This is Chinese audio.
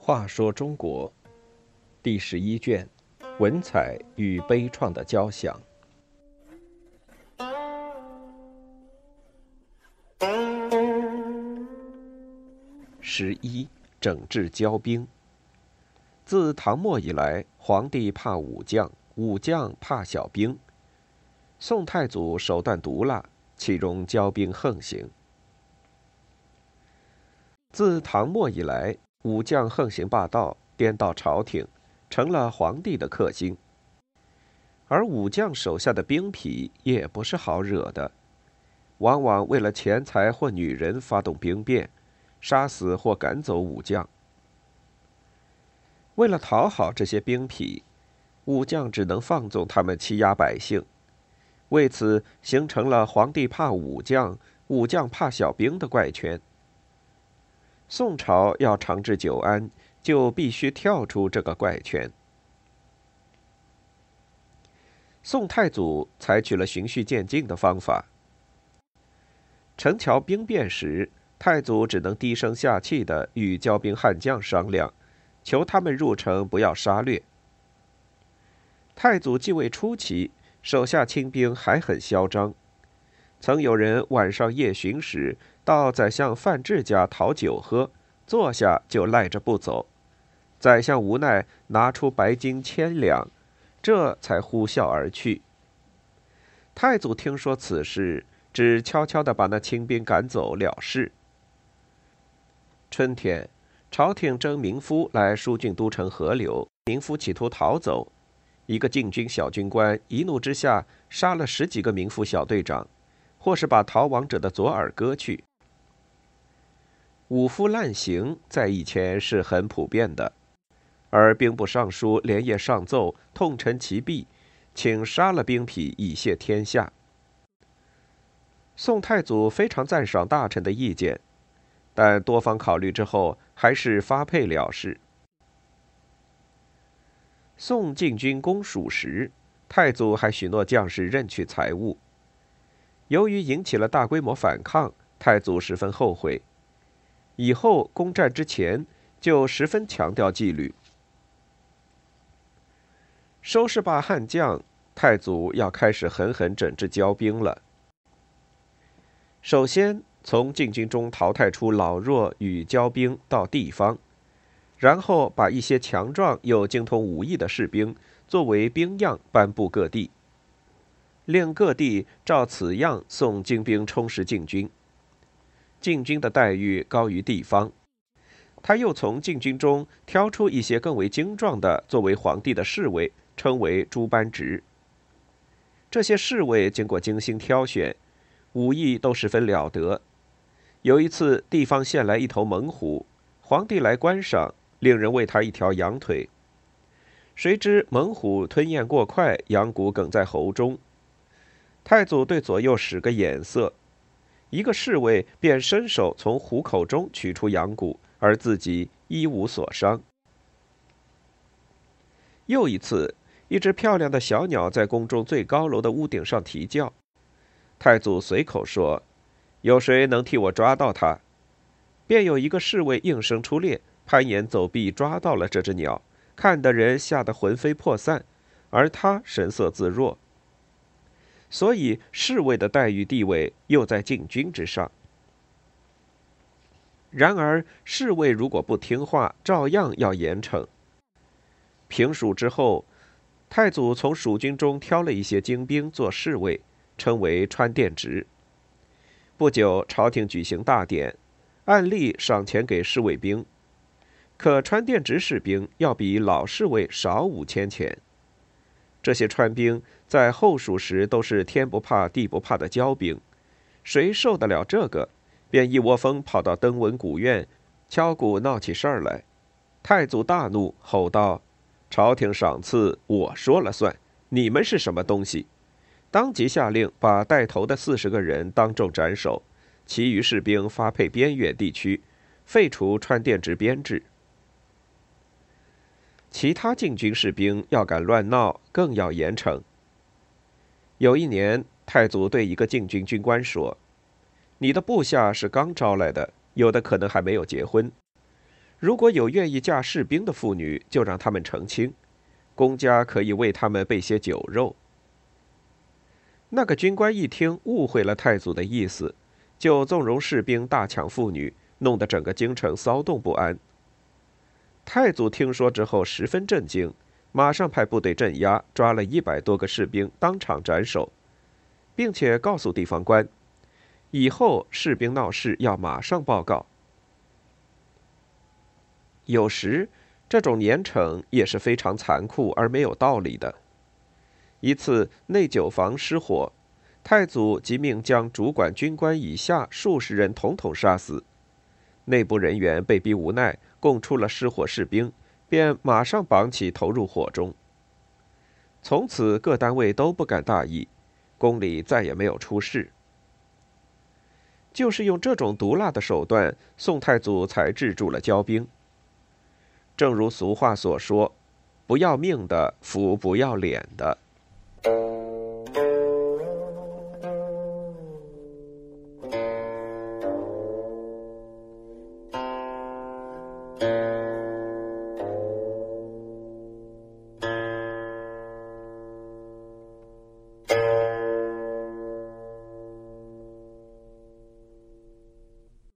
话说中国第十一卷：文采与悲怆的交响。十一，整治骄兵。自唐末以来，皇帝怕武将，武将怕小兵。宋太祖手段毒辣，其中骄兵横行。自唐末以来，武将横行霸道，颠倒朝廷，成了皇帝的克星。而武将手下的兵痞也不是好惹的，往往为了钱财或女人发动兵变，杀死或赶走武将。为了讨好这些兵痞，武将只能放纵他们欺压百姓，为此形成了皇帝怕武将，武将怕小兵的怪圈。宋朝要长治久安，就必须跳出这个怪圈。宋太祖采取了循序渐进的方法。陈桥兵变时，太祖只能低声下气的与骄兵悍将商量，求他们入城不要杀掠。太祖继位初期，手下清兵还很嚣张，曾有人晚上夜巡时。到宰相范质家讨酒喝，坐下就赖着不走。宰相无奈，拿出白金千两，这才呼啸而去。太祖听说此事，只悄悄地把那清兵赶走了事。春天，朝廷征民夫来疏浚都城河流，民夫企图逃走，一个禁军小军官一怒之下杀了十几个民夫小队长，或是把逃亡者的左耳割去。武夫滥刑在以前是很普遍的，而兵部尚书连夜上奏，痛陈其弊，请杀了兵痞以谢天下。宋太祖非常赞赏大臣的意见，但多方考虑之后，还是发配了事。宋进军攻蜀时，太祖还许诺将士任取财物，由于引起了大规模反抗，太祖十分后悔。以后攻战之前，就十分强调纪律。收拾罢悍将，太祖要开始狠狠整治骄兵了。首先从禁军中淘汰出老弱与骄兵到地方，然后把一些强壮又精通武艺的士兵作为兵样颁布各地，令各地照此样送精兵充实禁军。禁军的待遇高于地方，他又从禁军中挑出一些更为精壮的，作为皇帝的侍卫，称为诸班直。这些侍卫经过精心挑选，武艺都十分了得。有一次，地方献来一头猛虎，皇帝来观赏，令人喂他一条羊腿。谁知猛虎吞咽过快，羊骨梗在喉中。太祖对左右使个眼色。一个侍卫便伸手从虎口中取出羊骨，而自己一无所伤。又一次，一只漂亮的小鸟在宫中最高楼的屋顶上啼叫，太祖随口说：“有谁能替我抓到它？”便有一个侍卫应声出列，攀岩走壁，抓到了这只鸟，看的人吓得魂飞魄散，而他神色自若。所以侍卫的待遇地位又在禁军之上。然而侍卫如果不听话，照样要严惩。平蜀之后，太祖从蜀军中挑了一些精兵做侍卫，称为川殿直。不久，朝廷举行大典，按例赏钱给侍卫兵，可川殿直士兵要比老侍卫少五千钱。这些川兵在后蜀时都是天不怕地不怕的骄兵，谁受得了这个？便一窝蜂跑到登闻古院，敲鼓闹起事儿来。太祖大怒，吼道：“朝廷赏赐，我说了算！你们是什么东西？”当即下令把带头的四十个人当众斩首，其余士兵发配边远地区，废除川电直编制。其他禁军士兵要敢乱闹，更要严惩。有一年，太祖对一个禁军军官说：“你的部下是刚招来的，有的可能还没有结婚。如果有愿意嫁士兵的妇女，就让他们成亲，公家可以为他们备些酒肉。”那个军官一听，误会了太祖的意思，就纵容士兵大抢妇女，弄得整个京城骚动不安。太祖听说之后十分震惊，马上派部队镇压，抓了一百多个士兵，当场斩首，并且告诉地方官，以后士兵闹事要马上报告。有时，这种严惩也是非常残酷而没有道理的。一次内酒房失火，太祖即命将主管军官以下数十人统统杀死。内部人员被逼无奈，供出了失火士兵，便马上绑起投入火中。从此各单位都不敢大意，宫里再也没有出事。就是用这种毒辣的手段，宋太祖才制住了骄兵。正如俗话所说：“不要命的服不要脸的。”